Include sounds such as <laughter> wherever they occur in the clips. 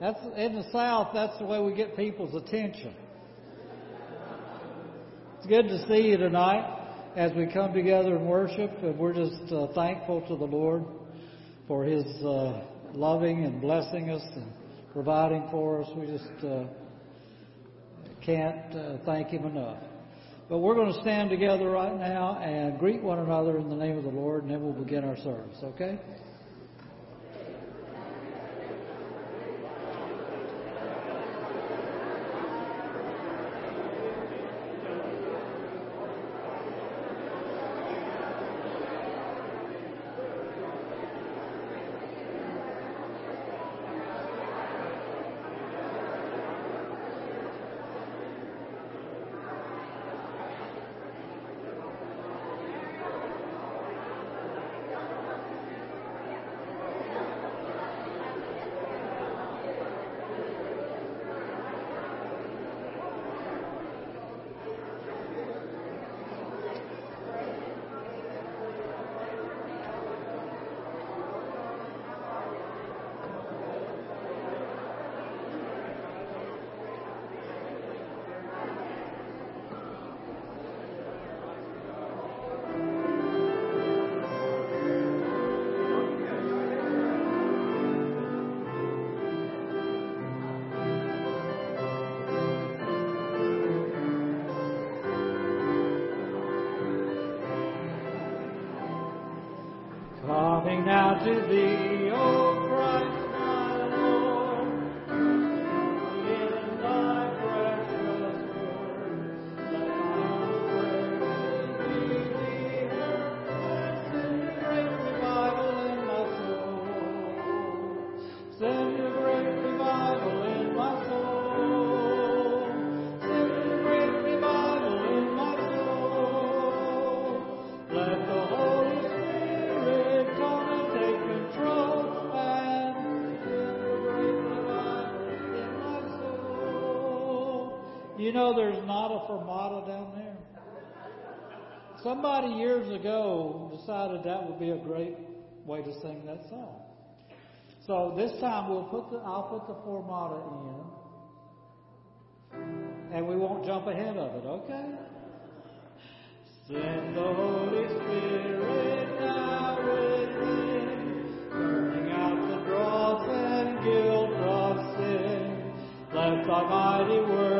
That's in the South. That's the way we get people's attention. It's good to see you tonight as we come together and worship, and we're just uh, thankful to the Lord for His uh, loving and blessing us and providing for us. We just uh, can't uh, thank Him enough. But we're going to stand together right now and greet one another in the name of the Lord, and then we'll begin our service. Okay? You know, there's not a fermata down there. Somebody years ago decided that would be a great way to sing that song. So this time we'll put the I'll put the fermata in, and we won't jump ahead of it. Okay? Send the Holy Spirit now within, burning out the dross and guilt of sin. Let mighty works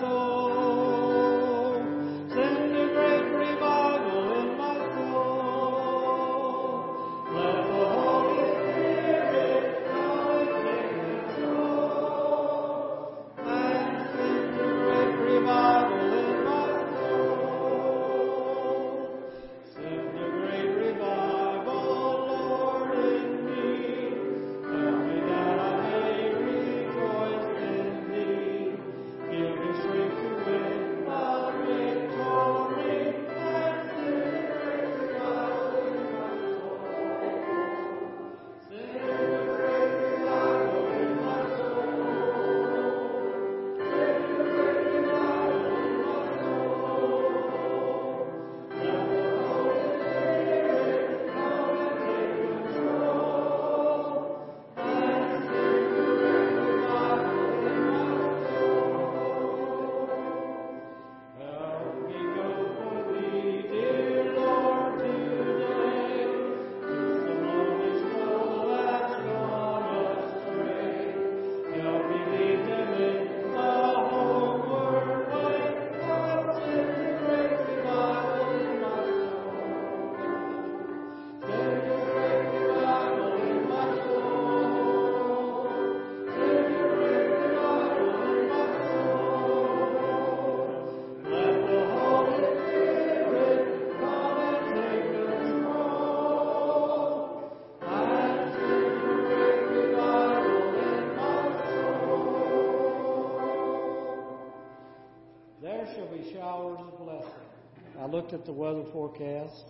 soul. Looked at the weather forecast.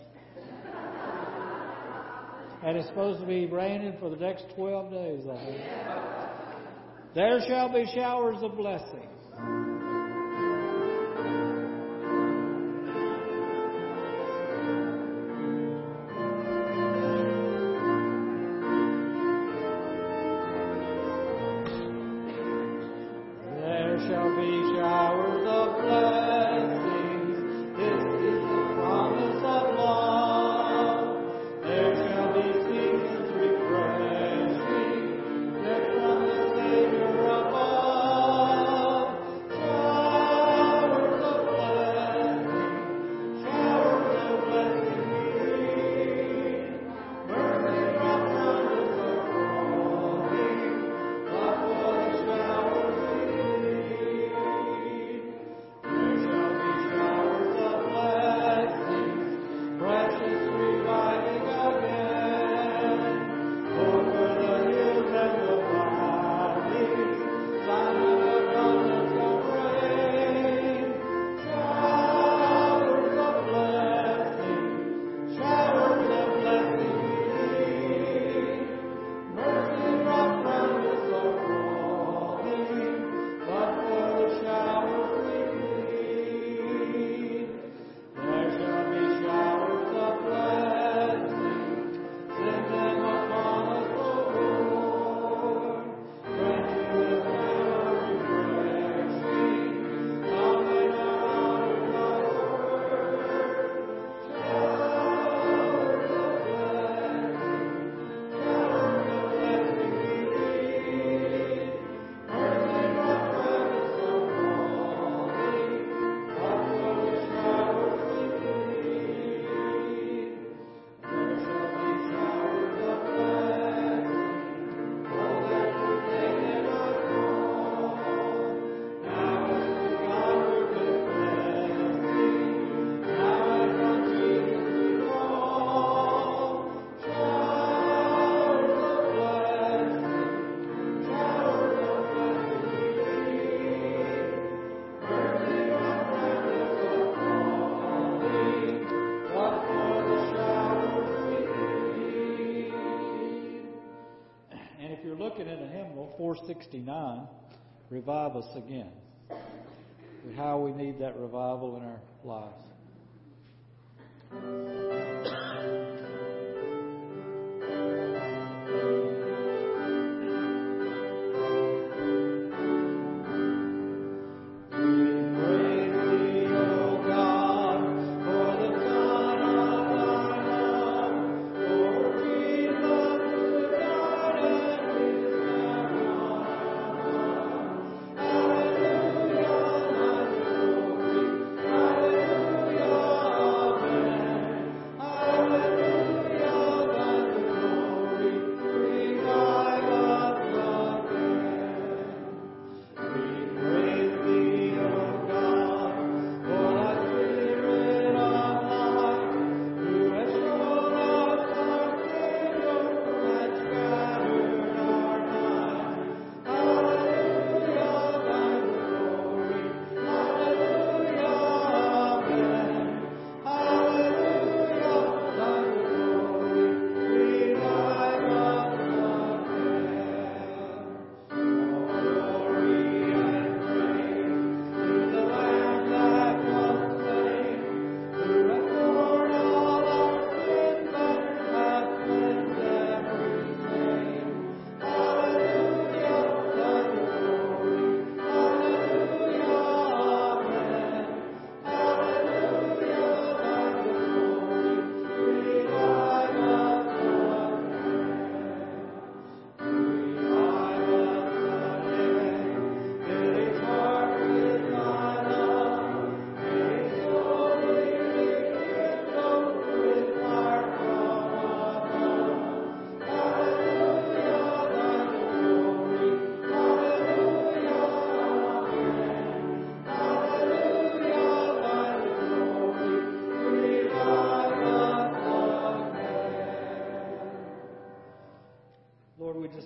And it's supposed to be raining for the next 12 days, I think. There shall be showers of blessing. 469, Revive Us Again. How we need that revival in our lives.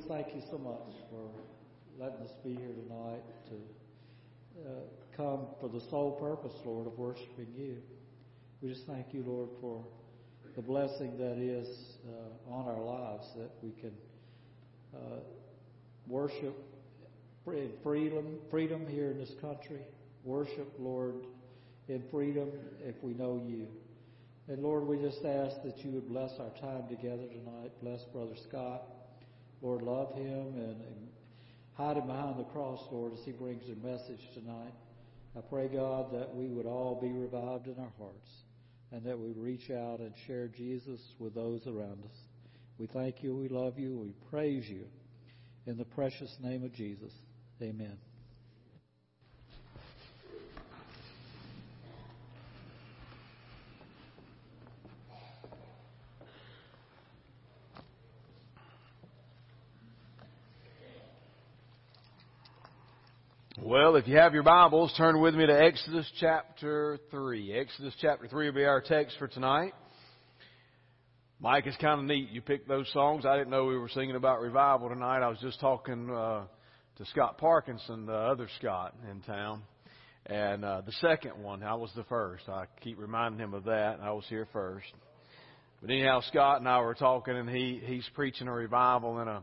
Thank you so much for letting us be here tonight to uh, come for the sole purpose, Lord, of worshiping you. We just thank you, Lord, for the blessing that is uh, on our lives that we can uh, worship in freedom, freedom here in this country. Worship, Lord, in freedom if we know you. And Lord, we just ask that you would bless our time together tonight. Bless Brother Scott. Lord, love him and, hide him behind the cross, Lord, as he brings your message tonight. I pray, God, that we would all be revived in our hearts and that we reach out and share Jesus with those around us. We thank you, we love you, we praise you. In the precious name of Jesus, amen. Well, if you have your Bibles, turn with me to Exodus chapter 3. Exodus chapter 3 will be our text for tonight. Mike, it's kind of neat. You picked those songs. I didn't know we were singing about revival tonight. I was just talking uh, to Scott Parkinson, the other Scott in town. And uh, the second one, I was the first. I keep reminding him of that. I was here first. But anyhow, Scott and I were talking, and he he's preaching a revival in a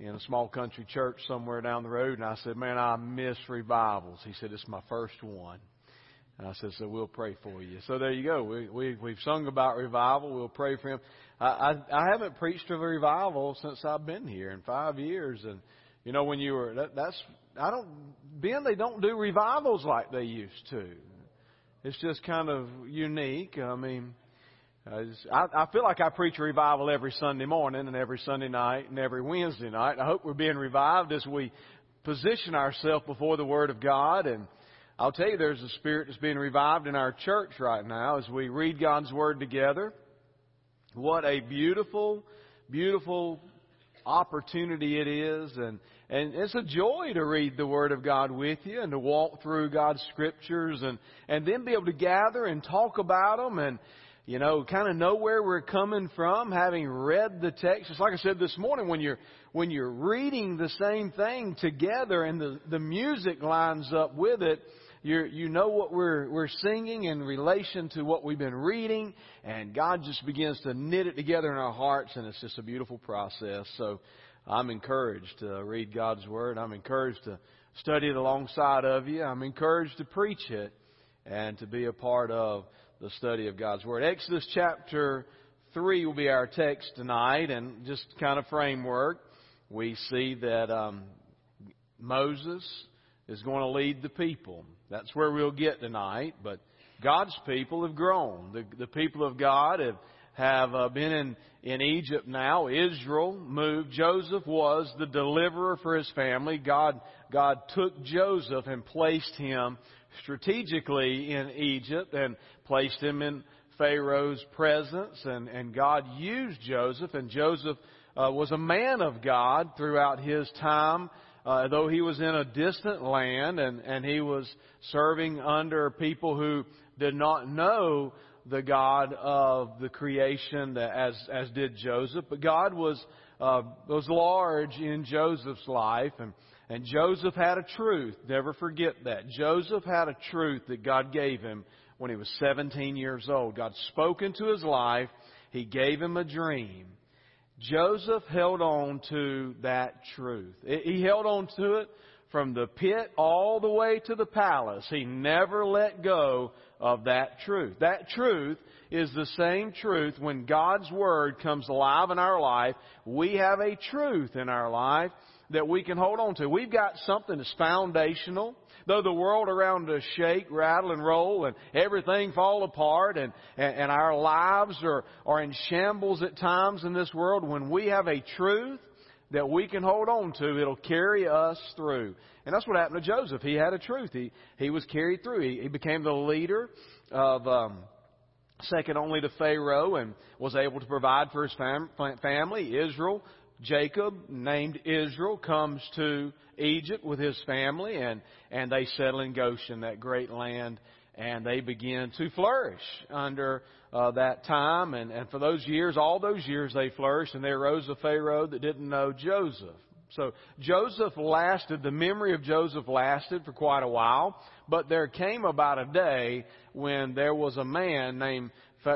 in a small country church somewhere down the road, and I said, "Man, I miss revivals." He said, "It's my first one." And I said, "So we'll pray for you." So there you go. We, we we've sung about revival. We'll pray for him. I, I I haven't preached of a revival since I've been here in five years, and you know when you were that, that's I don't Ben they don't do revivals like they used to. It's just kind of unique. I mean, I, feel like I preach revival every Sunday morning and every Sunday night and every Wednesday night. I hope we're being revived as we position ourselves before the Word of God. And I'll tell you, there's a spirit that's being revived in our church right now as we read God's Word together. What a beautiful, beautiful opportunity it is. And, and it's a joy to read the Word of God with you and to walk through God's Scriptures and, and then be able to gather and talk about them and, you know, kind of know where we're coming from, having read the text. It's like I said this morning, when you're when you're reading the same thing together and the the music lines up with it, you you know what we're we're singing in relation to what we've been reading, and God just begins to knit it together in our hearts, and it's just a beautiful process. So. I'm encouraged to read God's Word. I'm encouraged to study it alongside of you. I'm encouraged to preach it and to be a part of the study of God's Word. Exodus chapter 3 will be our text tonight, and just kind of framework, we see that um, Moses is going to lead the people. That's where we'll get tonight, but God's people have grown. The, the people of God have, have uh, been in, in Egypt now. Israel moved. Joseph was the deliverer for his family. God, God took Joseph and placed him strategically in Egypt and placed him in Pharaoh's presence. And, and God used Joseph, and Joseph uh, was a man of God throughout his time uh, though he was in a distant land and, and he was serving under people who did not know the God of the creation as, as did Joseph. But God was, uh, was large in Joseph's life and, and Joseph had a truth. Never forget that. Joseph had a truth that God gave him when he was 17 years old. God spoke into his life. He gave him a dream. Joseph held on to that truth. He held on to it from the pit all the way to the palace. He never let go of that truth. That truth is the same truth when God's Word comes alive in our life. We have a truth in our life that we can hold on to. We've got something that's foundational. Though the world around us shake, rattle, and roll, and everything fall apart, and, and, and our lives are, are in shambles at times in this world, when we have a truth that we can hold on to, it'll carry us through. And that's what happened to Joseph. He had a truth. He, he was carried through. He, he became the leader of, um, second only to Pharaoh and was able to provide for his fam- family. Israel Jacob, named Israel, comes to Egypt with his family, and, and they settle in Goshen, that great land, and they begin to flourish under uh, that time. And, and for those years, all those years, they flourished, and there arose a Pharaoh that didn't know Joseph. So Joseph lasted, the memory of Joseph lasted for quite a while, but there came about a day when there was a man named,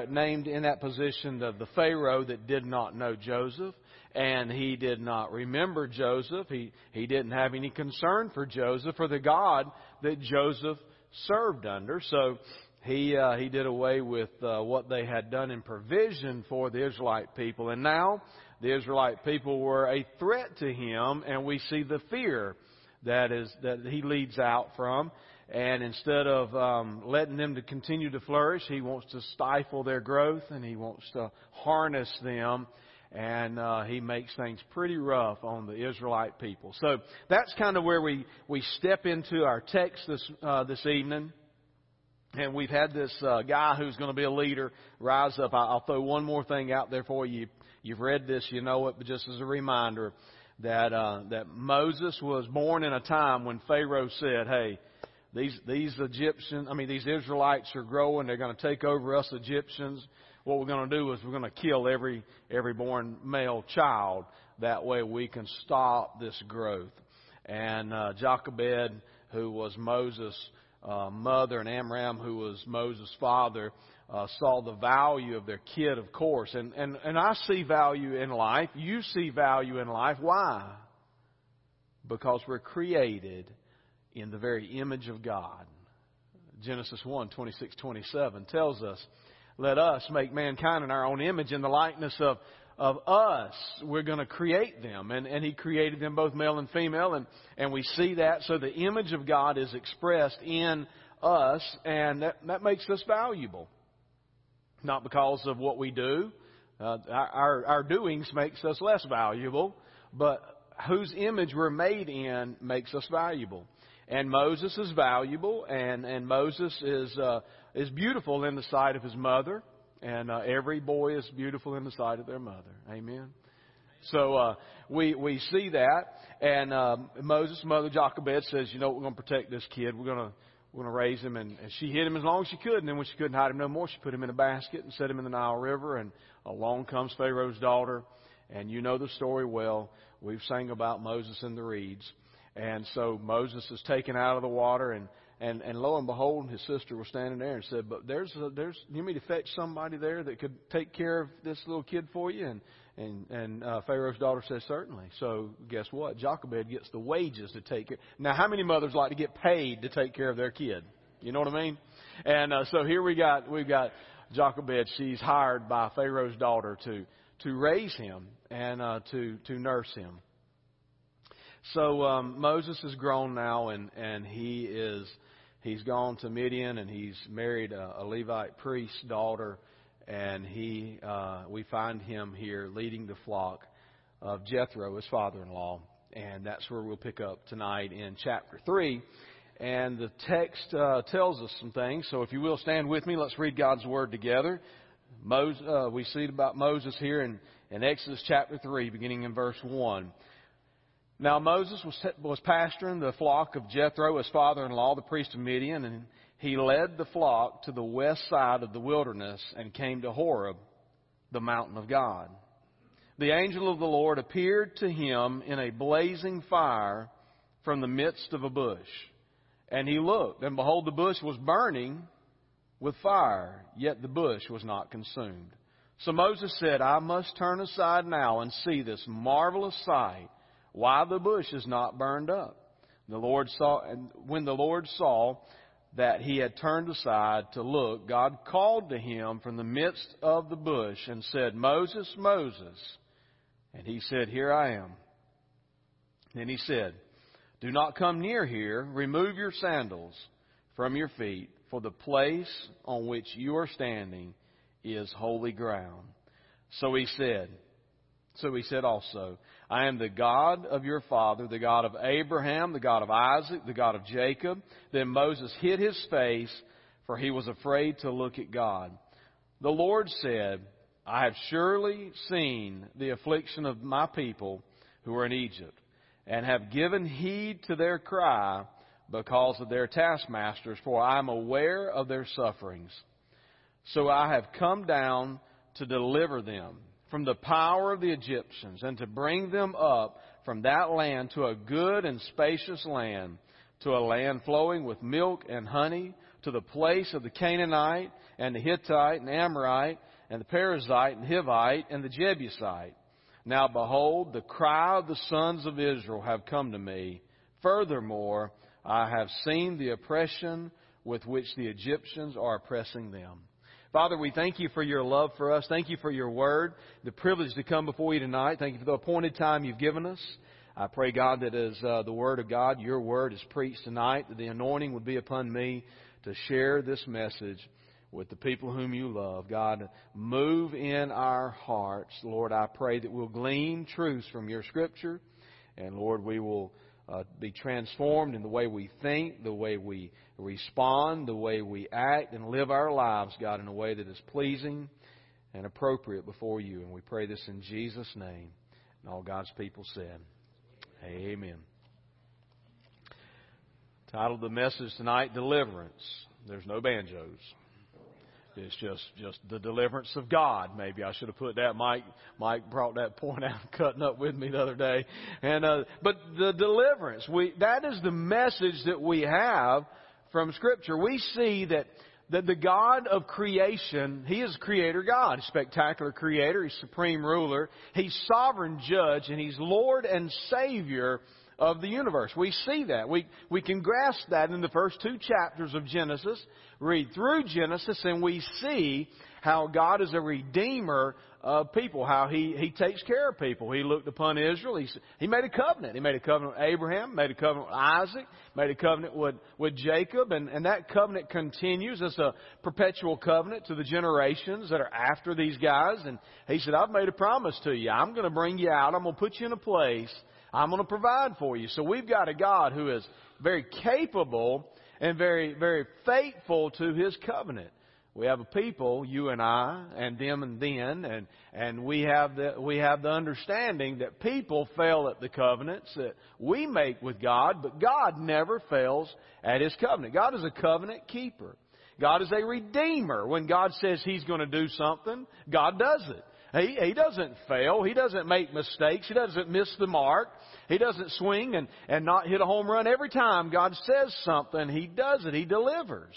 named in that position of the Pharaoh that did not know Joseph and he did not remember Joseph. He, he didn't have any concern for Joseph or the God that Joseph served under. So he, uh, he did away with uh, what they had done in provision for the Israelite people. And now the Israelite people were a threat to him, and we see the fear that is that he leads out from. And instead of um, letting them to continue to flourish, he wants to stifle their growth and he wants to harness them and uh, he makes things pretty rough on the Israelite people. So that's kind of where we, we step into our text this, uh, this evening. And we've had this uh, guy who's going to be a leader rise up. I'll throw one more thing out there for you. You've read this, you know it, but just as a reminder that uh, that Moses was born in a time when Pharaoh said, "Hey, these these Egyptians, I mean these Israelites are growing. They're going to take over us Egyptians." What we're going to do is we're going to kill every every born male child. That way we can stop this growth. And uh, Jochebed, who was Moses' uh, mother, and Amram, who was Moses' father, uh, saw the value of their kid, of course. And, and, and I see value in life. You see value in life. Why? Because we're created in the very image of God. Genesis 1 26 27 tells us let us make mankind in our own image in the likeness of, of us. We're going to create them. And, and He created them both male and female. And, and we see that. So the image of God is expressed in us. And that, that makes us valuable. Not because of what we do. Uh, our, our doings makes us less valuable. But whose image we're made in makes us valuable. And Moses is valuable, and, and Moses is uh, is beautiful in the sight of his mother, and uh, every boy is beautiful in the sight of their mother. Amen. So uh, we we see that, and uh, Moses' mother Jochebed says, "You know, we're going to protect this kid. We're going to we're going to raise him." And, and she hid him as long as she could, and then when she couldn't hide him no more, she put him in a basket and set him in the Nile River. And along comes Pharaoh's daughter, and you know the story well. We've sang about Moses in the reeds, and so Moses is taken out of the water, and and, and lo and behold, his sister was standing there and said, "But there's a, there's you mean to fetch somebody there that could take care of this little kid for you?" And and and uh, Pharaoh's daughter says, certainly. So guess what? Jochebed gets the wages to take care. Now, how many mothers like to get paid to take care of their kid? You know what I mean? And uh, so here we got we've got Jochebed. She's hired by Pharaoh's daughter to to raise him and uh, to to nurse him. So um, Moses is grown now, and and he is he's gone to Midian, and he's married a, a Levite priest's daughter, and he uh, we find him here leading the flock of Jethro, his father-in-law, and that's where we'll pick up tonight in chapter three. And the text uh, tells us some things. So if you will stand with me, let's read God's word together. Moses, uh, we see it about Moses here in, in Exodus chapter 3, beginning in verse 1. Now Moses was, was pasturing the flock of Jethro, his father-in-law, the priest of Midian, and he led the flock to the west side of the wilderness and came to Horeb, the mountain of God. The angel of the Lord appeared to him in a blazing fire from the midst of a bush. And he looked, and behold, the bush was burning with fire, yet the bush was not consumed. So Moses said, I must turn aside now and see this marvelous sight, why the bush is not burned up. The Lord saw, and when the Lord saw that he had turned aside to look, God called to him from the midst of the bush and said, Moses, Moses. And he said, Here I am. Then he said, Do not come near here. Remove your sandals from your feet, for the place on which you are standing is holy ground. So he said, so he said also, I am the God of your father, the God of Abraham, the God of Isaac, the God of Jacob. Then Moses hid his face, for he was afraid to look at God. The Lord said, I have surely seen the affliction of my people who are in Egypt, and have given heed to their cry because of their taskmasters, for I am aware of their sufferings. So I have come down to deliver them from the power of the Egyptians and to bring them up from that land to a good and spacious land, to a land flowing with milk and honey, to the place of the Canaanite and the Hittite and Amorite and the Perizzite and Hivite and the Jebusite. Now behold, the cry of the sons of Israel have come to me. Furthermore, I have seen the oppression with which the Egyptians are oppressing them. Father, we thank you for your love for us. Thank you for your word, the privilege to come before you tonight. Thank you for the appointed time you've given us. I pray, God, that as uh, the word of God, your word is preached tonight, that the anointing would be upon me to share this message with the people whom you love. God, move in our hearts. Lord, I pray that we'll glean truths from your scripture. And Lord, we will uh, be transformed in the way we think, the way we respond, the way we act, and live our lives, God, in a way that is pleasing and appropriate before you. And we pray this in Jesus' name. And all God's people said, Amen. Title of the message tonight, Deliverance. There's no banjos. It's just just the deliverance of God. Maybe I should have put that. Mike Mike brought that <laughs> point out, cutting up with me the other day. And uh, but the deliverance, we that is the message that we have from Scripture. We see that that the God of creation, He is Creator God, spectacular Creator. He's supreme ruler. He's sovereign judge, and He's Lord and Savior of the universe. We see that. We, we can grasp that in the first two chapters of Genesis. Read through Genesis and we see how God is a redeemer of people, how he, he takes care of people. He looked upon Israel. He, he made a covenant. He made a covenant with Abraham, made a covenant with Isaac, made a covenant with, with Jacob, and, and that covenant continues as a perpetual covenant to the generations that are after these guys. And he said, I've made a promise to you. I'm going to bring you out. I'm going to put you in a place I'm going to provide for you. So we've got a God who is very capable and very, very faithful to His covenant. We have a people, you and I, and them and then, and, and we have the, we have the understanding that people fail at the covenants that we make with God, but God never fails at His covenant. God is a covenant keeper. God is a redeemer. When God says He's going to do something, God does it. He, he doesn't fail. He doesn't make mistakes. He doesn't miss the mark. He doesn't swing and, and not hit a home run every time God says something. He does it. He delivers.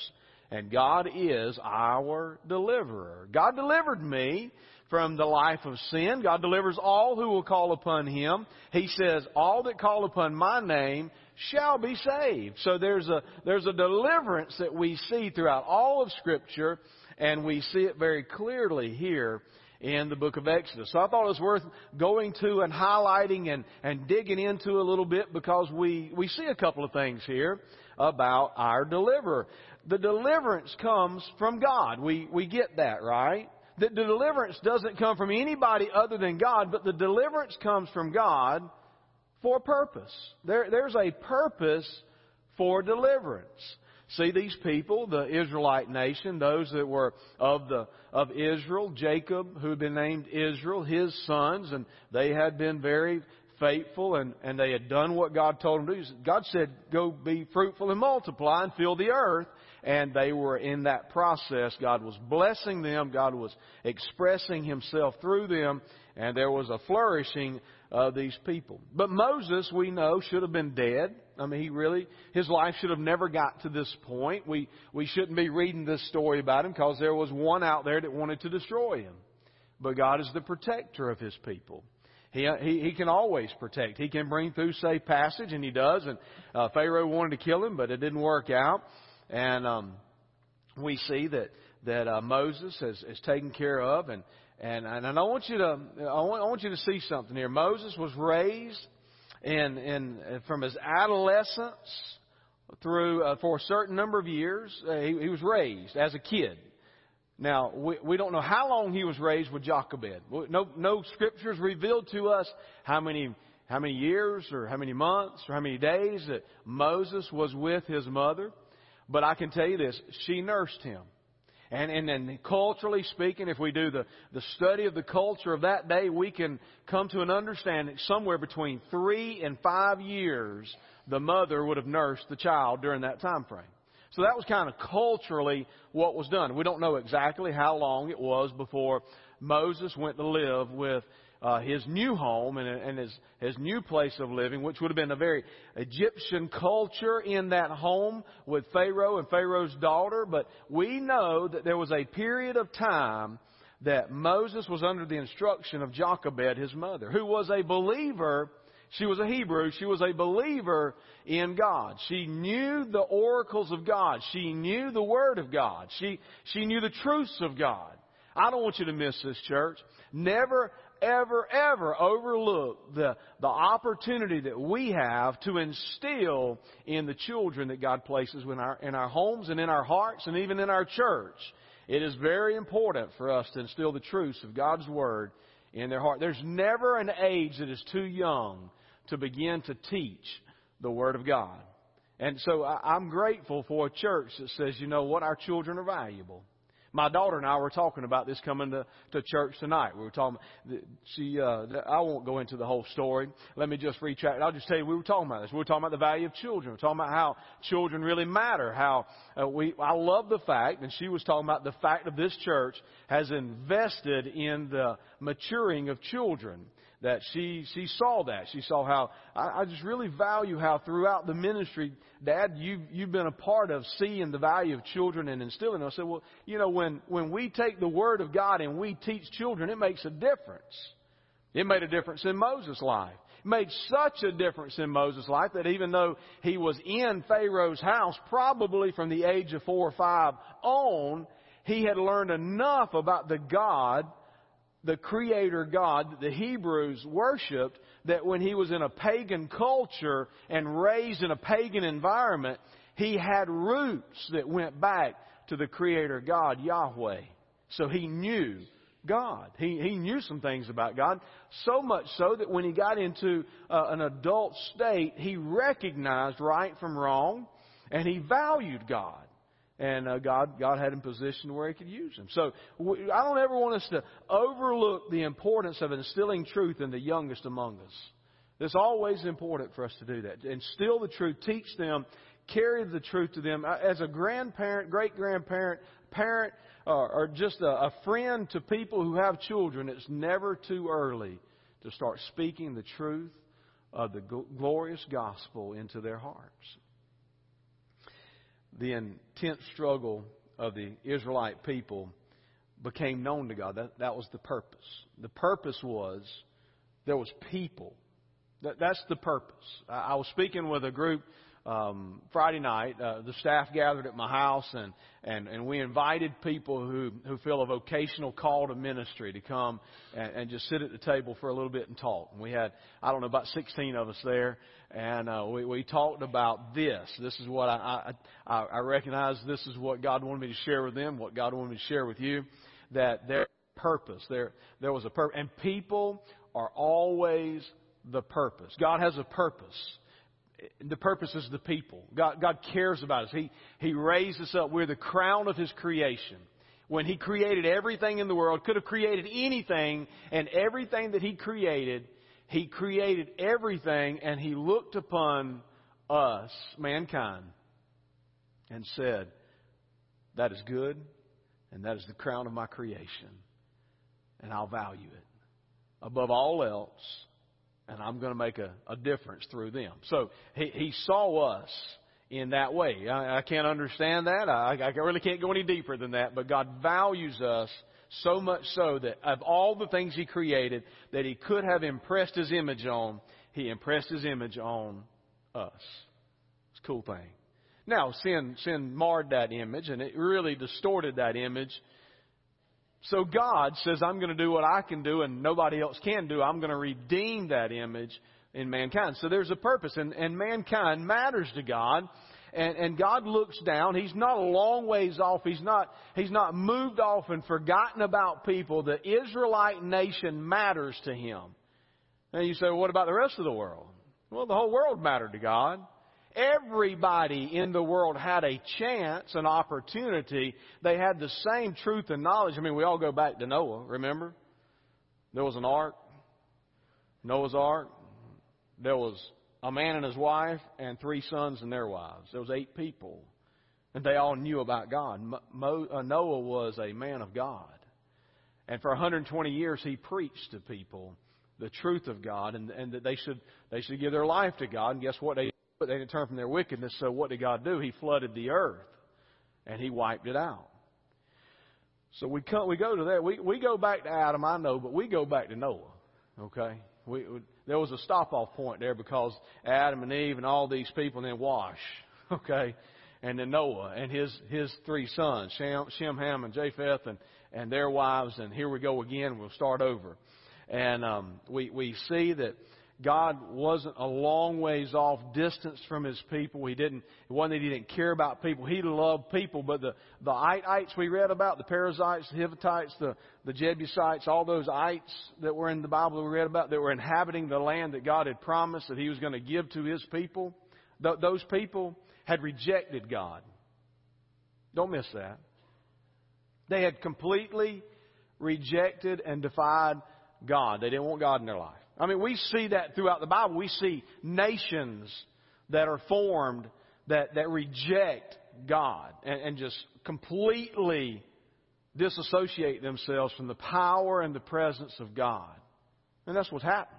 And God is our deliverer. God delivered me from the life of sin. God delivers all who will call upon Him. He says, all that call upon my name shall be saved. So there's a, there's a deliverance that we see throughout all of Scripture, and we see it very clearly here in the book of Exodus. So I thought it was worth going to and highlighting and, and digging into a little bit because we, we see a couple of things here about our deliverer. The deliverance comes from God. We, we get that, right? That the deliverance doesn't come from anybody other than God, but the deliverance comes from God for a purpose. There, there's a purpose for deliverance. See these people, the Israelite nation, those that were of the of Israel, Jacob, who had been named Israel, his sons, and they had been very faithful and, and they had done what God told them to do. God said, Go be fruitful and multiply and fill the earth. And they were in that process. God was blessing them. God was expressing Himself through them. And there was a flourishing of these people. But Moses, we know, should have been dead. I mean, he really, his life should have never got to this point. We, we shouldn't be reading this story about him because there was one out there that wanted to destroy him. But God is the protector of his people. He, he, he can always protect. He can bring through safe passage, and he does. And uh, Pharaoh wanted to kill him, but it didn't work out. And um, we see that that uh, Moses has, has taken care of, and and and I want you to I want, I want you to see something here. Moses was raised in in from his adolescence through uh, for a certain number of years. Uh, he, he was raised as a kid. Now, we, we don't know how long he was raised with Jochebed. No, no scriptures revealed to us how many, how many years or how many months or how many days that Moses was with his mother. But I can tell you this, she nursed him. And, and, and culturally speaking, if we do the, the study of the culture of that day, we can come to an understanding somewhere between three and five years the mother would have nursed the child during that time frame. So that was kind of culturally what was done. We don't know exactly how long it was before Moses went to live with uh, his new home and, and his, his new place of living, which would have been a very Egyptian culture in that home with Pharaoh and Pharaoh's daughter. But we know that there was a period of time that Moses was under the instruction of Jochebed, his mother, who was a believer she was a Hebrew. She was a believer in God. She knew the oracles of God. She knew the Word of God. She, she knew the truths of God. I don't want you to miss this, church. Never, ever, ever overlook the, the opportunity that we have to instill in the children that God places in our, in our homes and in our hearts and even in our church. It is very important for us to instill the truths of God's Word in their heart. There's never an age that is too young to begin to teach the Word of God. And so I'm grateful for a church that says, you know what, our children are valuable. My daughter and I were talking about this coming to, to church tonight. We were talking. She, uh, I won't go into the whole story. Let me just retract. I'll just tell you we were talking about this. We were talking about the value of children. We were talking about how children really matter. How uh, we. I love the fact, and she was talking about the fact of this church has invested in the maturing of children that she she saw that. She saw how I, I just really value how throughout the ministry, Dad, you you've been a part of seeing the value of children and instilling. I said, well, you know, when when we take the Word of God and we teach children, it makes a difference. It made a difference in Moses' life. It made such a difference in Moses' life that even though he was in Pharaoh's house, probably from the age of four or five on, he had learned enough about the God the creator God that the Hebrews worshiped that when he was in a pagan culture and raised in a pagan environment, he had roots that went back to the creator God, Yahweh. So he knew God. He, he knew some things about God, so much so that when he got into uh, an adult state, he recognized right from wrong and he valued God and uh, God God had him positioned where He could use him. So we, I don't ever want us to overlook the importance of instilling truth in the youngest among us. It's always important for us to do that. Instill the truth, teach them, carry the truth to them. As a grandparent, great grandparent, parent, or, or just a, a friend to people who have children, it's never too early to start speaking the truth of the glorious gospel into their hearts the intense struggle of the Israelite people became known to God. That, that was the purpose. The purpose was there was people. That, that's the purpose. I, I was speaking with a group um, Friday night. Uh, the staff gathered at my house, and, and, and we invited people who, who feel a vocational call to ministry to come and, and just sit at the table for a little bit and talk. And we had, I don't know, about 16 of us there, and uh, we, we talked about this. This is what I, I, I recognize this is what God wanted me to share with them, what God wanted me to share with you, that their purpose, there, there was a purpose. And people are always the purpose. God has a purpose the purpose is the people. God, God cares about us. He, he raised us up. We're the crown of His creation. When He created everything in the world, could have created anything, and everything that He created, He created everything, and He looked upon us, mankind, and said, That is good, and that is the crown of my creation, and I'll value it. Above all else, and I'm going to make a, a difference through them. So he, he saw us in that way. I, I can't understand that. I, I really can't go any deeper than that. But God values us so much so that of all the things He created that He could have impressed His image on, He impressed His image on us. It's a cool thing. Now, sin, sin marred that image and it really distorted that image so God says, I'm going to do what I can do and nobody else can do. I'm going to redeem that image in mankind. So there's a purpose, and, and mankind matters to God. And, and God looks down. He's not a long ways off. He's not, he's not moved off and forgotten about people. The Israelite nation matters to Him. And you say, well, what about the rest of the world? Well, the whole world mattered to God. Everybody in the world had a chance, an opportunity. They had the same truth and knowledge. I mean, we all go back to Noah, remember? There was an ark, Noah's ark. There was a man and his wife and three sons and their wives. There was eight people. And they all knew about God. Mo, uh, Noah was a man of God. And for 120 years, he preached to people the truth of God and, and that they should, they should give their life to God. And guess what? They but they didn't turn from their wickedness. So what did God do? He flooded the earth and He wiped it out. So we come, we go to that. We we go back to Adam, I know, but we go back to Noah. Okay, we, we there was a stop off point there because Adam and Eve and all these people, and then wash. <laughs> Okay, and then Noah and his his three sons, Shem, Shem Ham, and Japheth, and and their wives, and here we go again. We'll start over, and um, we we see that God wasn't a long ways off distance from His people. He didn't, it wasn't that He didn't care about people. He loved people, but the, the Hittites we read about, the Perizzites, the Hivitites, the, the Jebusites, all those ites that were in the Bible that we read about, that were inhabiting the land that God had promised that He was going to give to His people, th- those people had rejected God. Don't miss that. They had completely rejected and defied God. They didn't want God in their life. I mean, we see that throughout the Bible. We see nations that are formed that, that reject God and, and just completely disassociate themselves from the power and the presence of God. And that's what's happened.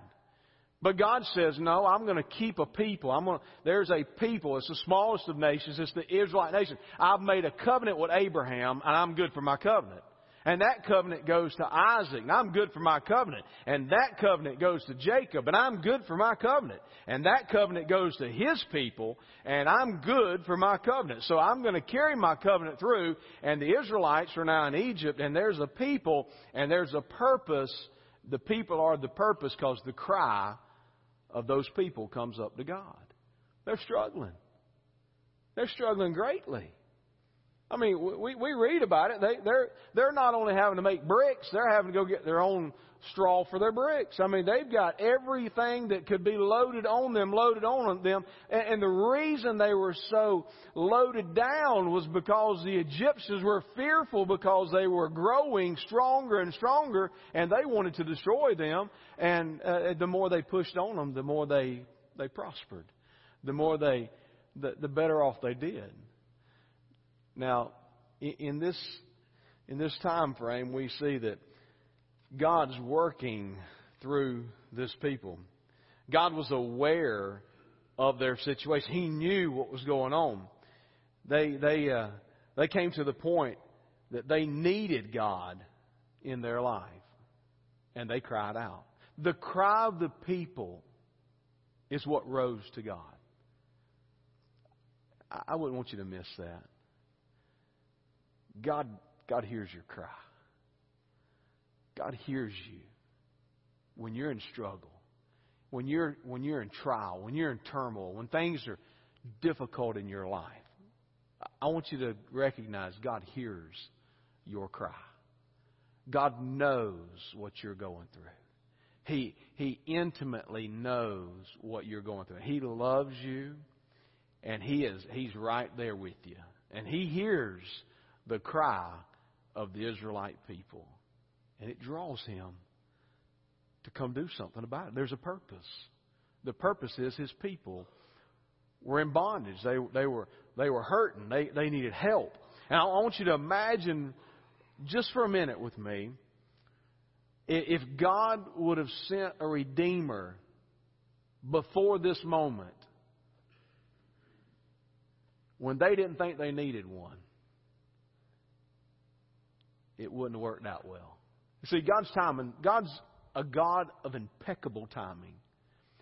But God says, no, I'm going to keep a people. I'm going to, there's a people. It's the smallest of nations. It's the Israelite nation. I've made a covenant with Abraham and I'm good for my covenant. And that covenant goes to Isaac, and I'm good for my covenant. And that covenant goes to Jacob, and I'm good for my covenant. And that covenant goes to his people, and I'm good for my covenant. So I'm going to carry my covenant through, and the Israelites are now in Egypt, and there's a people, and there's a purpose. The people are the purpose because the cry of those people comes up to God. They're struggling. They're struggling greatly. I mean, we, we read about it. They, they're, they're not only having to make bricks, they're having to go get their own straw for their bricks. I mean, they've got everything that could be loaded on them, loaded on them. And, and the reason they were so loaded down was because the Egyptians were fearful because they were growing stronger and stronger and they wanted to destroy them. And uh, the more they pushed on them, the more they, they prospered. The more they, the, the better off they did. Now, in this, in this time frame, we see that God's working through this people. God was aware of their situation. He knew what was going on. They, they, uh, they came to the point that they needed God in their life. And they cried out. The cry of the people is what rose to God. I wouldn't want you to miss that. God, God hears your cry. God hears you when you're in struggle, when you're, when you're in trial, when you're in turmoil, when things are difficult in your life. I want you to recognize God hears your cry. God knows what you're going through. He, he intimately knows what you're going through. He loves you, and he is, He's right there with you. And He hears the cry of the Israelite people. And it draws Him to come do something about it. There's a purpose. The purpose is His people were in bondage. They, they, were, they were hurting. They, they needed help. And I want you to imagine just for a minute with me if God would have sent a Redeemer before this moment when they didn't think they needed one, it wouldn't have worked out well. You see, God's timing, God's a God of impeccable timing.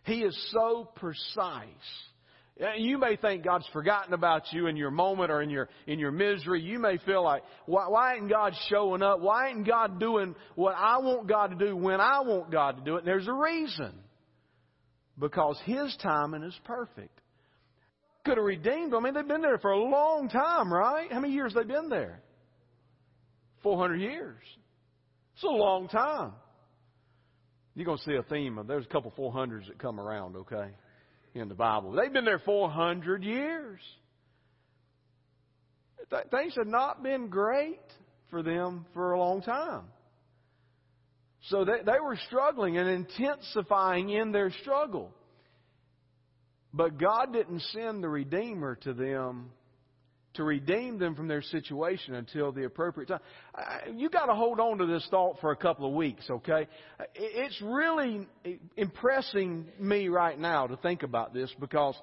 He is so precise. You may think God's forgotten about you in your moment or in your in your misery. You may feel like, why, why ain't God showing up? Why ain't God doing what I want God to do when I want God to do it? And there's a reason. Because His timing is perfect. Could have redeemed them. I mean, they've been there for a long time, right? How many years have they been there? 400 years. It's a long time. You're going to see a theme of there's a couple 400s that come around, okay? in the Bible. They've been there 400 years. Things have not been great for them for a long time. So they, they were struggling and intensifying in their struggle. But God didn't send the Redeemer to them to redeem them from their situation until the appropriate time. You got to hold on to this thought for a couple of weeks, okay? It's really impressing me right now to think about this because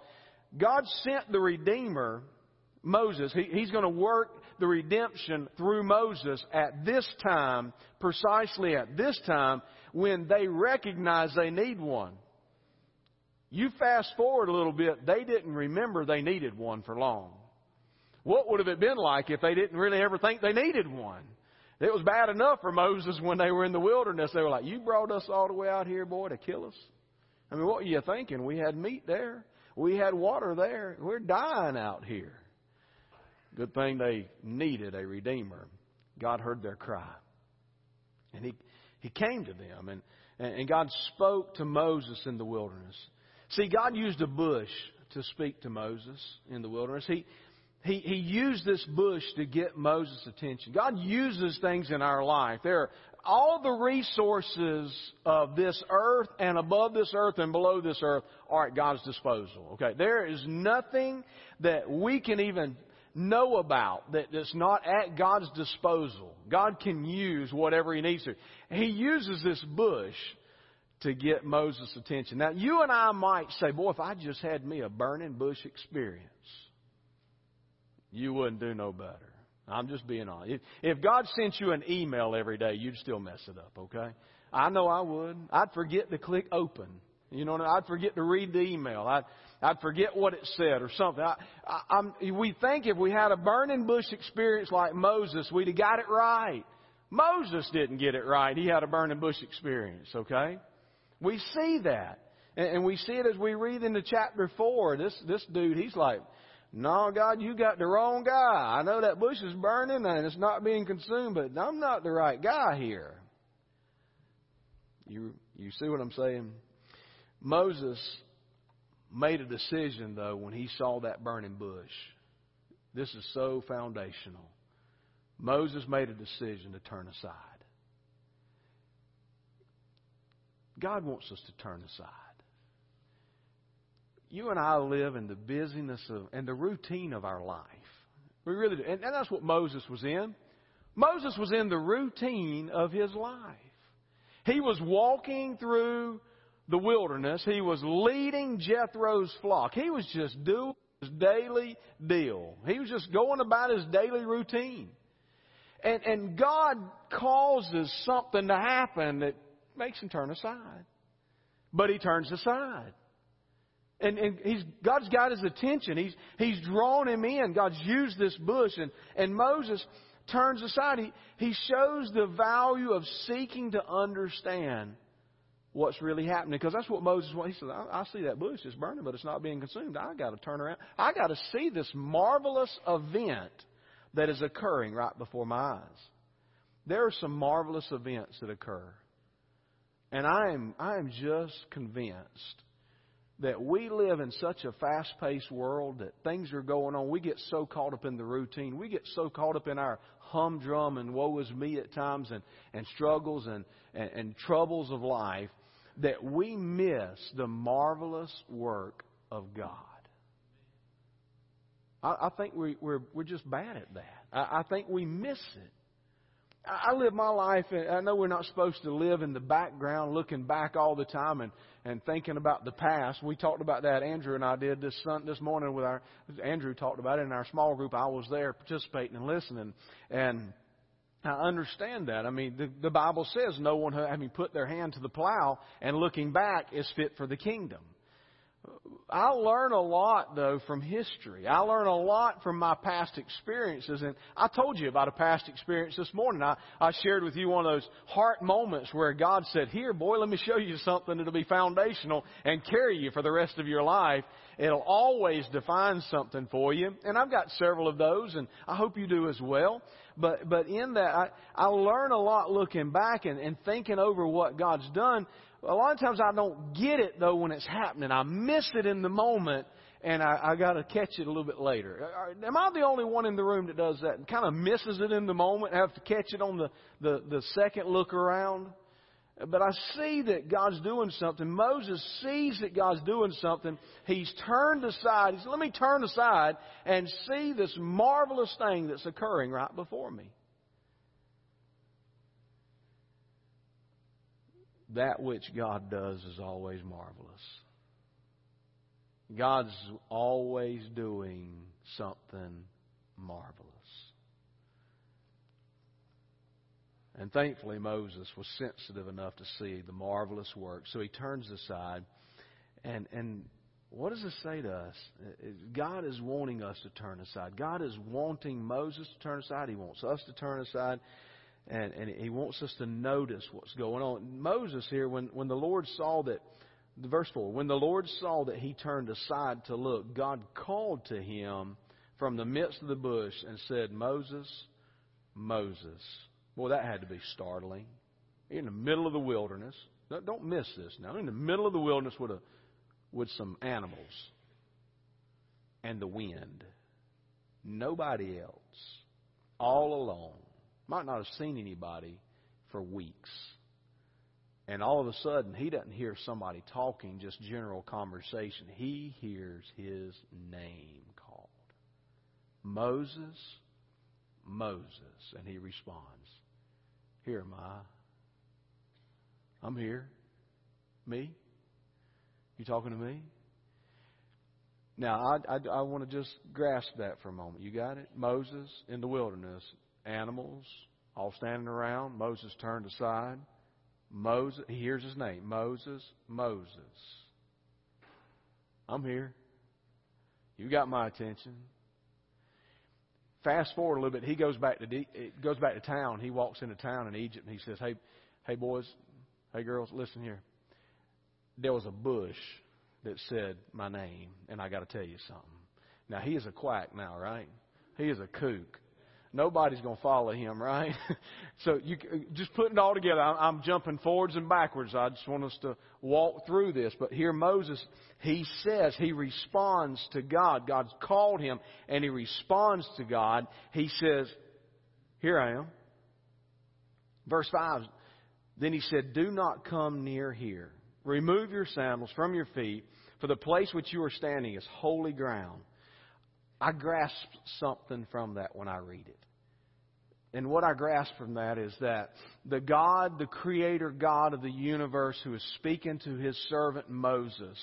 God sent the Redeemer, Moses. He, he's going to work the redemption through Moses at this time, precisely at this time, when they recognize they need one. You fast forward a little bit, they didn't remember they needed one for long. What would have it been like if they didn't really ever think they needed one? It was bad enough for Moses when they were in the wilderness. They were like, You brought us all the way out here, boy, to kill us? I mean, what are you thinking? We had meat there. We had water there. We're dying out here. Good thing they needed a redeemer. God heard their cry. And he, he came to them. And, and God spoke to Moses in the wilderness. See, God used a bush to speak to Moses in the wilderness. He, he, he used this bush to get Moses' attention. God uses things in our life. There are all the resources of this earth and above this earth and below this earth are at God's disposal. Okay. There is nothing that we can even know about that is not at God's disposal. God can use whatever He needs to. He uses this bush to get Moses' attention. Now, you and I might say, boy, if I just had me a burning bush experience you wouldn't do no better. I'm just being honest. If, God sent you an email every day, you'd still mess it up, okay? I know I would. I'd forget to click open. You know, what I'd forget to read the email. I'd, I'd forget what it said or something. I, I, I'm, we think if we had a burning bush experience like Moses, we'd have got it right. Moses didn't get it right. He had a burning bush experience, okay? We see that. And, and we see it as we read into chapter 4. This, this dude, he's like, no, God, you got the wrong guy. I know that bush is burning and it's not being consumed, but I'm not the right guy here. You, you see what I'm saying? Moses made a decision, though, when he saw that burning bush. This is so foundational. Moses made a decision to turn aside. God wants us to turn aside you and I live in the busyness of and the routine of our life. We really do. And, and that's what Moses was in. Moses was in the routine of his life. He was walking through the wilderness. He was leading Jethro's flock. He was just doing his daily deal. He was just going about his daily routine. And, and God causes something to happen that makes him turn aside. But he turns aside. And, and he's, God's got his attention. He's, he's drawn him in. God's used this bush. And, and Moses turns aside. He, he shows the value of seeking to understand what's really happening. Because that's what Moses wants. He said, I, I see that bush. It's burning, but it's not being consumed. I got to turn around. I got to see this marvelous event that is occurring right before my eyes. There are some marvelous events that occur. And I am, I am just convinced that we live in such a fast paced world that things are going on. We get so caught up in the routine. We get so caught up in our humdrum and woe is me at times and, and struggles and, and, and troubles of life that we miss the marvelous work of God. I, I think we, we're, we're just bad at that. I, I think we miss it. I live my life, and I know we're not supposed to live in the background, looking back all the time and, and thinking about the past. We talked about that. Andrew and I did this sun, this morning with our Andrew talked about it in our small group. I was there participating and listening, and I understand that. I mean, the, the Bible says no one having put their hand to the plow and looking back is fit for the kingdom. I learn a lot, though, from history. I learn a lot from my past experiences. And I told you about a past experience this morning. I, I shared with you one of those heart moments where God said, Here, boy, let me show you something that'll be foundational and carry you for the rest of your life. It'll always define something for you. And I've got several of those, and I hope you do as well. But, but in that, I, I learn a lot looking back and, and thinking over what God's done a lot of times I don't get it though when it's happening. I miss it in the moment and I, I got to catch it a little bit later. Uh, uh, am I the only one in the room that does that and kind of misses it in the moment and have to catch it on the, the, the second look around? But I see that God's doing something. Moses sees that God's doing something. He's turned aside. He said, Let me turn aside and see this marvelous thing that's occurring right before me. That which God does is always marvelous. God's always doing something marvelous. And thankfully, Moses was sensitive enough to see the marvelous work. So he turns aside. And, and what does this say to us? God is wanting us to turn aside. God is wanting Moses to turn aside. He wants us to turn aside and, and he wants us to notice what's going on. Moses here, when, when the Lord saw that, verse 4, when the Lord saw that he turned aside to look, God called to him from the midst of the bush and said, Moses, Moses. Boy, that had to be startling. In the middle of the wilderness. Don't miss this now. In the middle of the wilderness with, a, with some animals and the wind. Nobody else. All alone might not have seen anybody for weeks. And all of a sudden, he doesn't hear somebody talking, just general conversation. He hears his name called Moses, Moses. And he responds, Here am I. I'm here. Me? You talking to me? Now, I, I, I want to just grasp that for a moment. You got it? Moses in the wilderness, animals all standing around. Moses turned aside. Moses, he hears his name Moses, Moses. I'm here. You got my attention. Fast forward a little bit. He goes back to goes back to town. He walks into town in Egypt and he says, "Hey, hey boys, hey girls, listen here. There was a bush that said my name, and I got to tell you something. Now he is a quack now, right? He is a kook nobody's going to follow him, right? <laughs> so you just putting it all together. I'm jumping forwards and backwards. I just want us to walk through this. But here Moses, he says, he responds to God. God's called him and he responds to God. He says, here I am. Verse 5, then he said, do not come near here. Remove your sandals from your feet, for the place which you are standing is holy ground. I grasp something from that when I read it. And what I grasp from that is that the God, the creator God of the universe, who is speaking to his servant Moses,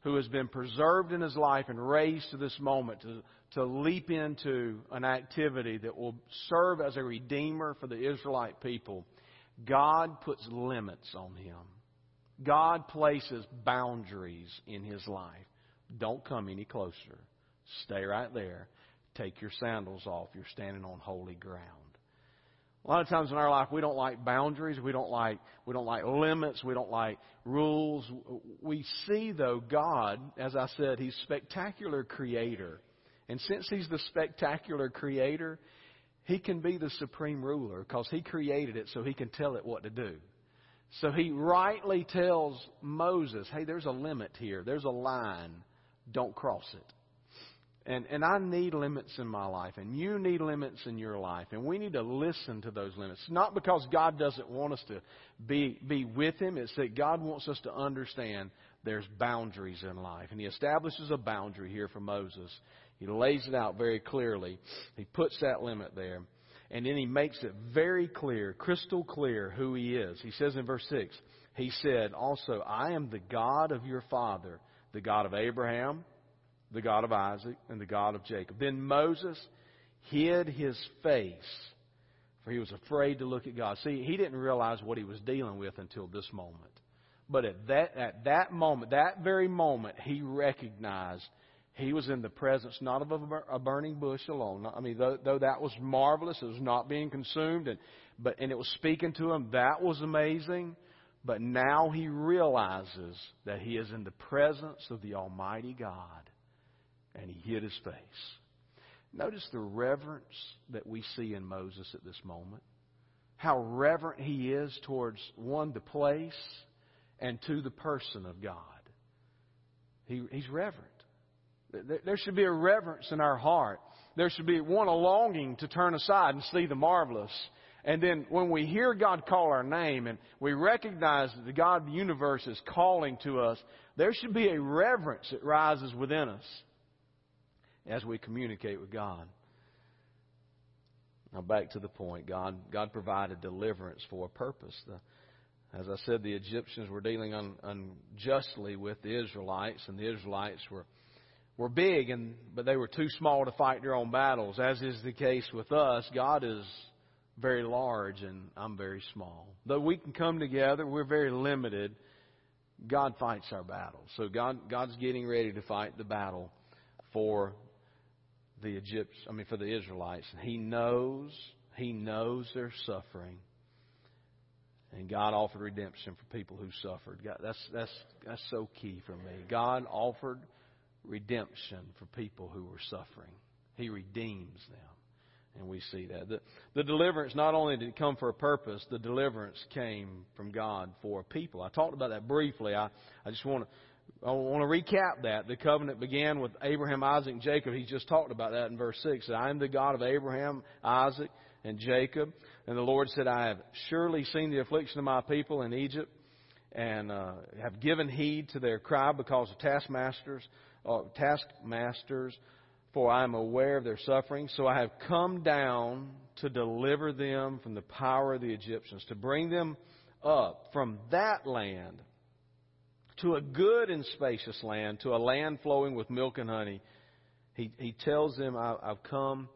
who has been preserved in his life and raised to this moment to, to leap into an activity that will serve as a redeemer for the Israelite people, God puts limits on him. God places boundaries in his life. Don't come any closer. Stay right there. Take your sandals off. You're standing on holy ground. A lot of times in our life we don't like boundaries, we don't like we don't like limits, we don't like rules. We see though God, as I said, he's spectacular creator. And since he's the spectacular creator, he can be the supreme ruler because he created it so he can tell it what to do. So he rightly tells Moses, hey, there's a limit here. There's a line. Don't cross it. And, and I need limits in my life, and you need limits in your life, and we need to listen to those limits. Not because God doesn't want us to be, be with Him, it's that God wants us to understand there's boundaries in life. And He establishes a boundary here for Moses. He lays it out very clearly. He puts that limit there. And then he makes it very clear, crystal clear, who he is. He says in verse 6, He said, Also, I am the God of your father, the God of Abraham, the God of Isaac, and the God of Jacob. Then Moses hid his face, for he was afraid to look at God. See, he didn't realize what he was dealing with until this moment. But at that, at that moment, that very moment, he recognized he was in the presence not of a burning bush alone. I mean, though, though that was marvelous, it was not being consumed, and, but, and it was speaking to him, that was amazing. But now he realizes that he is in the presence of the Almighty God, and he hid his face. Notice the reverence that we see in Moses at this moment. How reverent he is towards, one, the place, and two, the person of God. He, he's reverent. There should be a reverence in our heart. There should be, one, a longing to turn aside and see the marvelous. And then when we hear God call our name and we recognize that the God of the universe is calling to us, there should be a reverence that rises within us as we communicate with God. Now back to the point. God, God provided deliverance for a purpose. The, as I said, the Egyptians were dealing un, unjustly with the Israelites, and the Israelites were were big, and but they were too small to fight their own battles. As is the case with us, God is very large, and I'm very small. Though we can come together, we're very limited. God fights our battles. So God, God's getting ready to fight the battle for the Egyptians. I mean, for the Israelites. He knows. He knows they're suffering. And God offered redemption for people who suffered. God, that's that's that's so key for me. God offered redemption for people who were suffering. He redeems them. And we see that. The, the deliverance not only did it come for a purpose, the deliverance came from God for a people. I talked about that briefly. I, I just want to. I want to recap that. The covenant began with Abraham, Isaac, and Jacob. He just talked about that in verse 6. I am the God of Abraham, Isaac, and Jacob. And the Lord said, I have surely seen the affliction of my people in Egypt and uh, have given heed to their cry because of taskmasters uh, taskmasters, for I am aware of their suffering. So I have come down to deliver them from the power of the Egyptians, to bring them up from that land to a good and spacious land, to a land flowing with milk and honey. He, he tells them, I, I've come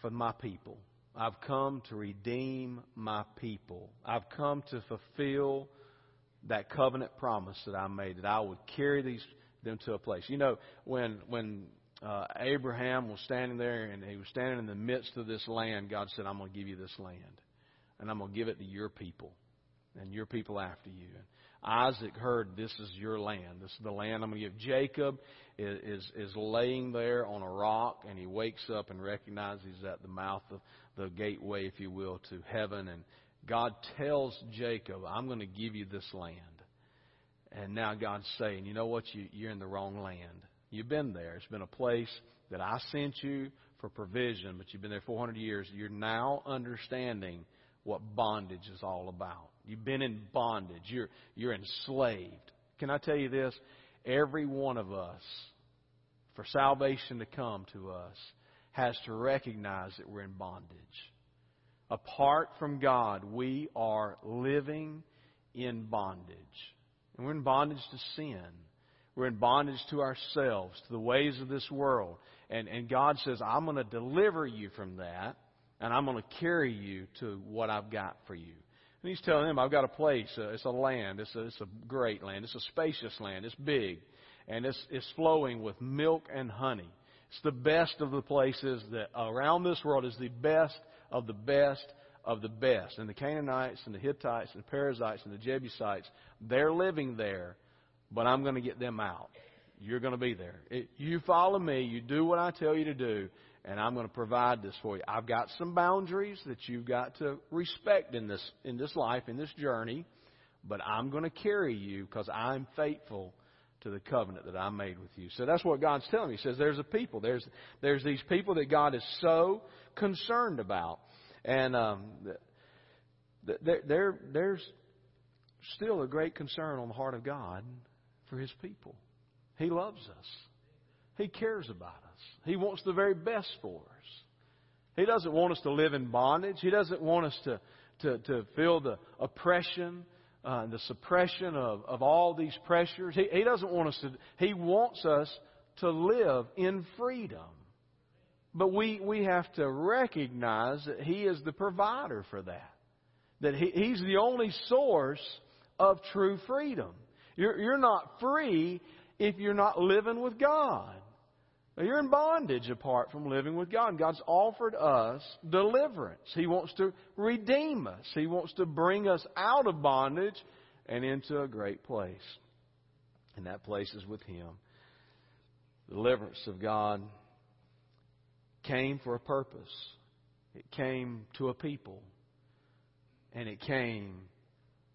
for my people. I've come to redeem my people. I've come to fulfill that covenant promise that I made, that I would carry these them to a place. You know, when when uh, Abraham was standing there and he was standing in the midst of this land, God said, "I'm going to give you this land, and I'm going to give it to your people, and your people after you." And Isaac heard, "This is your land. This is the land I'm going to give." Jacob is, is is laying there on a rock, and he wakes up and recognizes he's at the mouth of the gateway, if you will, to heaven, and God tells Jacob, "I'm going to give you this land." And now God's saying, you know what? You, you're in the wrong land. You've been there. It's been a place that I sent you for provision, but you've been there 400 years. You're now understanding what bondage is all about. You've been in bondage. You're, you're enslaved. Can I tell you this? Every one of us, for salvation to come to us, has to recognize that we're in bondage. Apart from God, we are living in bondage. And we're in bondage to sin. We're in bondage to ourselves, to the ways of this world. And, and God says, I'm going to deliver you from that, and I'm going to carry you to what I've got for you. And He's telling them, I've got a place. Uh, it's a land. It's a, it's a great land. It's a spacious land. It's big. And it's, it's flowing with milk and honey. It's the best of the places that around this world is the best of the best of the best. And the Canaanites and the Hittites and the Perizzites and the Jebusites, they're living there, but I'm going to get them out. You're going to be there. It, you follow me, you do what I tell you to do, and I'm going to provide this for you. I've got some boundaries that you've got to respect in this in this life, in this journey, but I'm going to carry you because I'm faithful to the covenant that I made with you. So that's what God's telling me. He says there's a people. There's there's these people that God is so concerned about, and um, there, there there's still a great concern on the heart of God for His people. He loves us. He cares about us. He wants the very best for us. He doesn't want us to live in bondage. He doesn't want us to, to, to feel the oppression, uh, the suppression of, of all these pressures. He, he doesn't want us to, He wants us to live in freedom. But we, we have to recognize that He is the provider for that. That he, He's the only source of true freedom. You're, you're not free if you're not living with God. You're in bondage apart from living with God. God's offered us deliverance. He wants to redeem us. He wants to bring us out of bondage and into a great place. And that place is with Him. The deliverance of God came for a purpose. It came to a people. And it came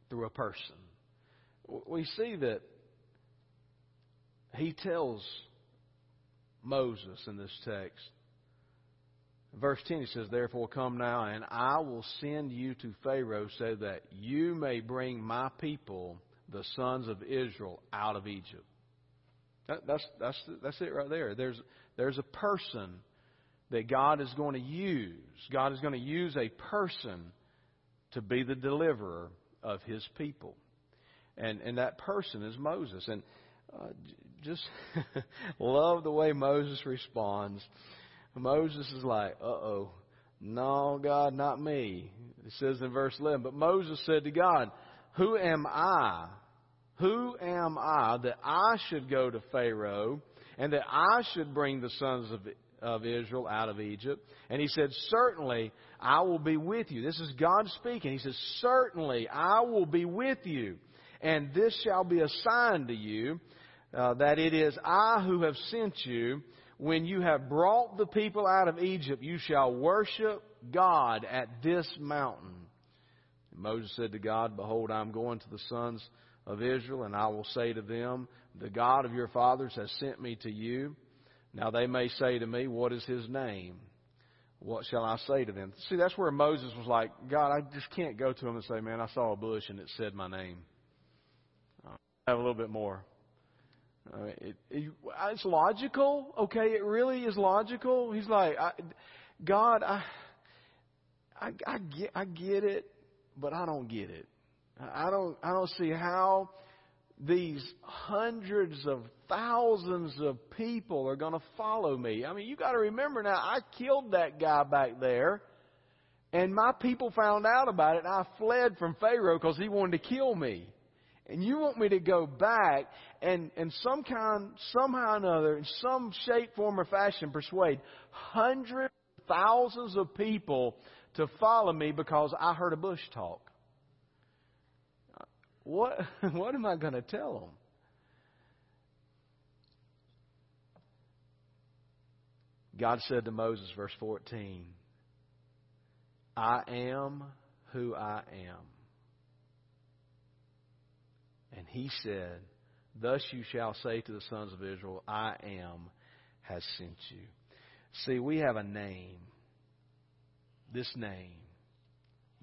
through a person. We see that he tells Moses in this text. Verse 10, he says, Therefore come now, and I will send you to Pharaoh so that you may bring my people, the sons of Israel, out of Egypt. That, that's, that's, that's it right there. There's, there's a person that God is going to use. God is going to use a person to be the deliverer of his people. And, and that person is Moses. And uh, just <laughs> love the way Moses responds. Moses is like, uh oh, no, God, not me. It says in verse 11, but Moses said to God, Who am I? Who am I that I should go to Pharaoh and that I should bring the sons of, of Israel out of Egypt? And he said, Certainly I will be with you. This is God speaking. He says, Certainly I will be with you. And this shall be a sign to you uh, that it is I who have sent you. When you have brought the people out of Egypt, you shall worship God at this mountain. And Moses said to God, Behold, I am going to the sons of Israel, and I will say to them, The God of your fathers has sent me to you. Now they may say to me, What is his name? What shall I say to them? See, that's where Moses was like, God, I just can't go to him and say, Man, I saw a bush and it said my name. I have a little bit more. Uh, it, it, it's logical, okay? It really is logical. He's like, I, God, I, I, I get, I get it, but I don't get it. I don't, I don't see how these hundreds of thousands of people are going to follow me. I mean, you got to remember now, I killed that guy back there, and my people found out about it, and I fled from Pharaoh because he wanted to kill me. And you want me to go back and, and some kind, somehow or another, in some shape, form, or fashion, persuade hundreds, thousands of people to follow me because I heard a bush talk. What, <laughs> what am I going to tell them? God said to Moses, verse 14, I am who I am. And he said, Thus you shall say to the sons of Israel, I am has sent you. See, we have a name. This name,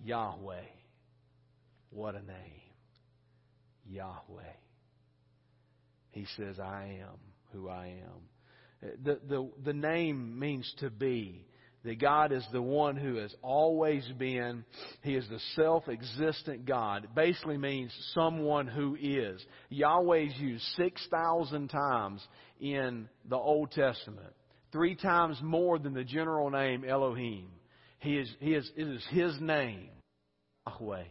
Yahweh. What a name. Yahweh. He says, I am who I am. The, the, the name means to be. That God is the one who has always been. He is the self-existent God. It basically means someone who is. Yahweh's used 6,000 times in the Old Testament. Three times more than the general name Elohim. He is, he is, it is His name, Yahweh.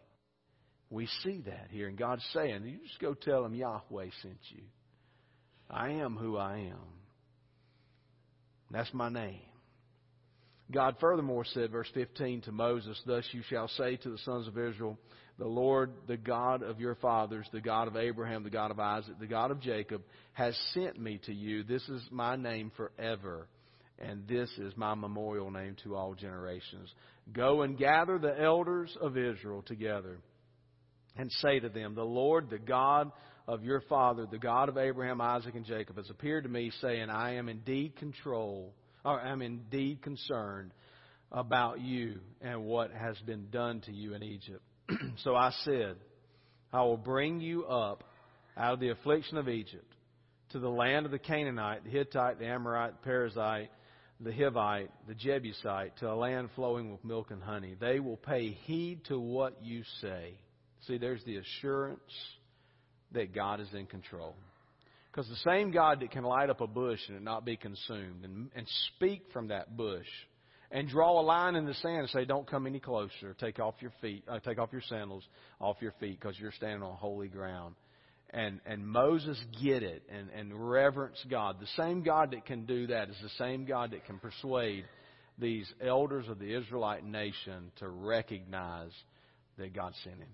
We see that here, and God's saying, you just go tell him Yahweh sent you. I am who I am. That's my name. God furthermore said, verse 15 to Moses, Thus you shall say to the sons of Israel, The Lord, the God of your fathers, the God of Abraham, the God of Isaac, the God of Jacob, has sent me to you. This is my name forever, and this is my memorial name to all generations. Go and gather the elders of Israel together and say to them, The Lord, the God of your father, the God of Abraham, Isaac, and Jacob, has appeared to me, saying, I am indeed control or am indeed concerned about you and what has been done to you in Egypt. <clears throat> so I said, I will bring you up out of the affliction of Egypt to the land of the Canaanite, the Hittite, the Amorite, the Perizzite, the Hivite, the Jebusite, to a land flowing with milk and honey. They will pay heed to what you say. See, there's the assurance that God is in control. Because the same God that can light up a bush and it not be consumed and, and speak from that bush and draw a line in the sand and say, "Don't come any closer. Take off your feet. Uh, take off your sandals off your feet because you're standing on holy ground." And and Moses get it and and reverence God. The same God that can do that is the same God that can persuade these elders of the Israelite nation to recognize that God sent him.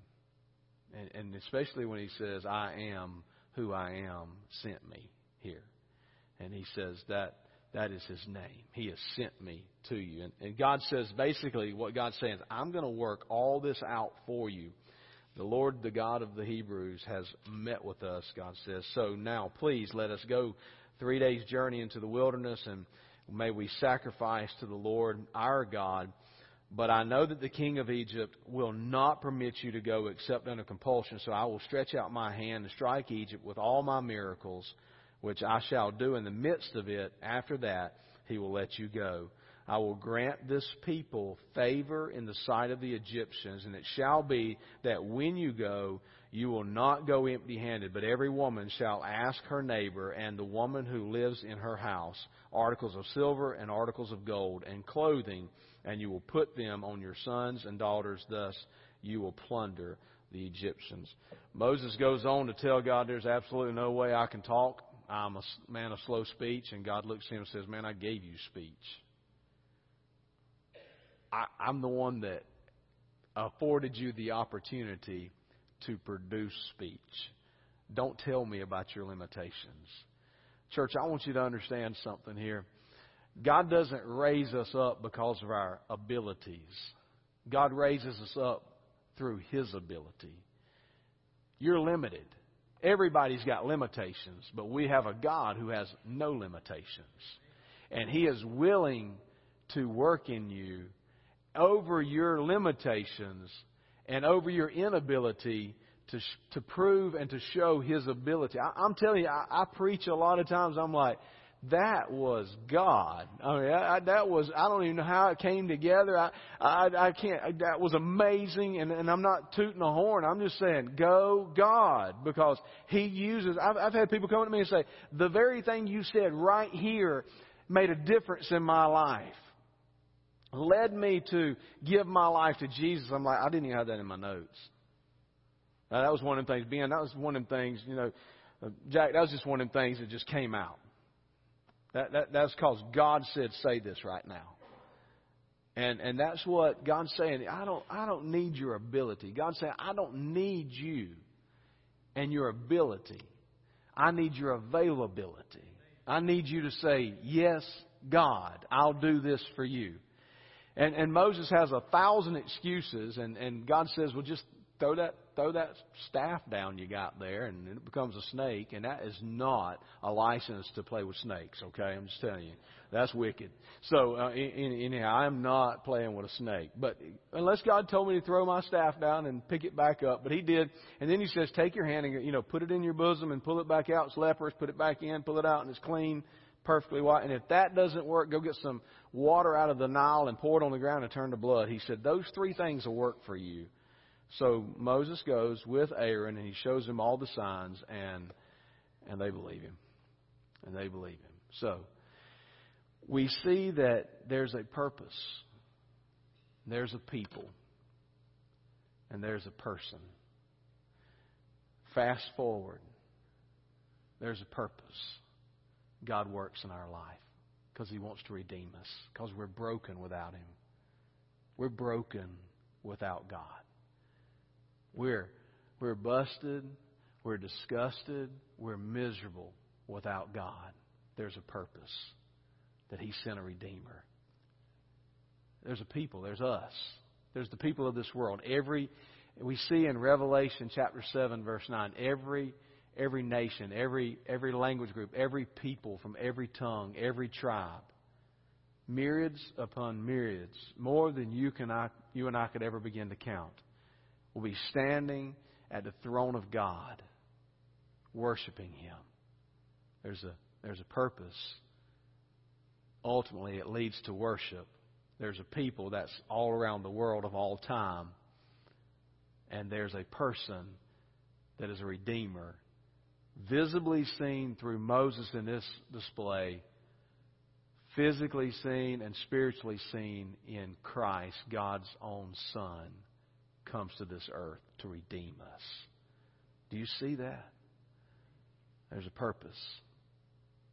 And, and especially when he says, "I am." Who I am sent me here. And he says that that is his name. He has sent me to you. And, and God says basically what God's saying is, I'm going to work all this out for you. The Lord, the God of the Hebrews, has met with us, God says. So now, please let us go three days' journey into the wilderness and may we sacrifice to the Lord our God but I know that the king of Egypt will not permit you to go except under compulsion. So I will stretch out my hand and strike Egypt with all my miracles, which I shall do in the midst of it. After that, he will let you go. I will grant this people favor in the sight of the Egyptians, and it shall be that when you go, you will not go empty handed, but every woman shall ask her neighbor and the woman who lives in her house articles of silver and articles of gold and clothing and you will put them on your sons and daughters. Thus, you will plunder the Egyptians. Moses goes on to tell God, There's absolutely no way I can talk. I'm a man of slow speech. And God looks at him and says, Man, I gave you speech. I, I'm the one that afforded you the opportunity to produce speech. Don't tell me about your limitations. Church, I want you to understand something here. God doesn't raise us up because of our abilities. God raises us up through His ability. You're limited. Everybody's got limitations, but we have a God who has no limitations. And He is willing to work in you over your limitations and over your inability to, to prove and to show His ability. I, am telling you, I, I preach a lot of times, I'm like, that was God. I mean, I, I, that was, I don't even know how it came together. I, I, I can't, that was amazing. And, and I'm not tooting a horn. I'm just saying, go God. Because He uses, I've, I've had people come to me and say, the very thing you said right here made a difference in my life. Led me to give my life to Jesus. I'm like, I didn't even have that in my notes. Now, that was one of the things, Ben, that was one of the things, you know, uh, Jack, that was just one of the things that just came out. That, that, that's because God said, say this right now. And, and that's what God's saying. I don't, I don't need your ability. God's saying, I don't need you and your ability. I need your availability. I need you to say, yes, God, I'll do this for you. And, and Moses has a thousand excuses, and, and God says, well, just throw that throw that staff down you got there and it becomes a snake and that is not a license to play with snakes okay? I'm just telling you. That's wicked. So uh, anyhow i'm not playing with a snake. But unless god told me to throw my staff down and pick it back up but he did. And then he says take your hand and you know put it in your bosom and pull it back out. It's leprous. Put it back in pull it out and it's clean perfectly white. And if that doesn't work, go get some water out of the Nile and pour it on the ground and turn to blood. He said, Those three things will work for you. So Moses goes with Aaron and he shows them all the signs and and they believe him. And they believe him. So we see that there's a purpose. There's a people. And there's a person. Fast forward. There's a purpose. God works in our life because He wants to redeem us, because we're broken without Him. We're broken without God. We're, we're busted, we're disgusted, we're miserable without God. There's a purpose that He sent a Redeemer. There's a people, there's us, there's the people of this world. Every we see in Revelation chapter seven, verse nine, every every nation, every, every language group, every people from every tongue, every tribe. Myriads upon myriads, more than you, can you and I could ever begin to count, will be standing at the throne of God, worshiping Him. There's a, there's a purpose. Ultimately, it leads to worship. There's a people that's all around the world of all time, and there's a person that is a redeemer visibly seen through Moses in this display, physically seen and spiritually seen in Christ, God's own Son, comes to this earth to redeem us. Do you see that? There's a purpose,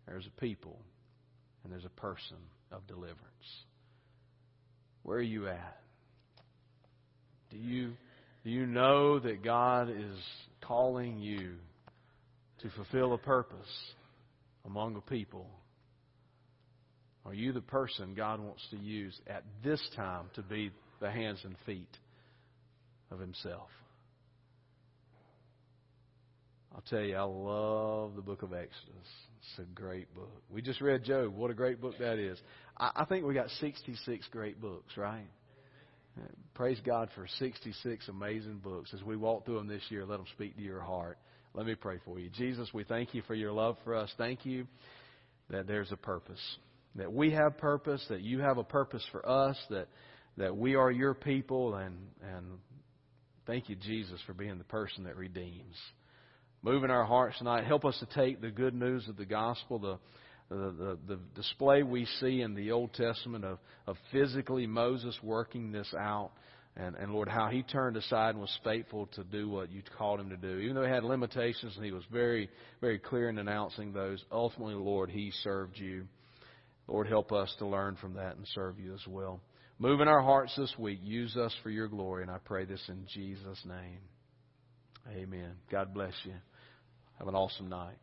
there's a people, and there's a person of deliverance. Where are you at? Do you, do you know that God is calling you to fulfill a purpose among a people? Are you the person God wants to use at this time to be the hands and feet of Himself? I'll tell you, I love the book of Exodus. It's a great book. We just read Job. What a great book that is. I, I think we got 66 great books, right? Praise God for 66 amazing books. As we walk through them this year, let them speak to your heart. Let me pray for you. Jesus, we thank you for your love for us. Thank you that there's a purpose. That we have purpose, that you have a purpose for us, that that we are your people and and thank you, Jesus, for being the person that redeems. Move in our hearts tonight. Help us to take the good news of the gospel, the the, the, the display we see in the Old Testament of, of physically Moses working this out, and, and Lord, how he turned aside and was faithful to do what you called him to do. Even though he had limitations and he was very, very clear in announcing those, ultimately, Lord, he served you. Lord, help us to learn from that and serve you as well. Move in our hearts this week. Use us for your glory. And I pray this in Jesus' name. Amen. God bless you. Have an awesome night.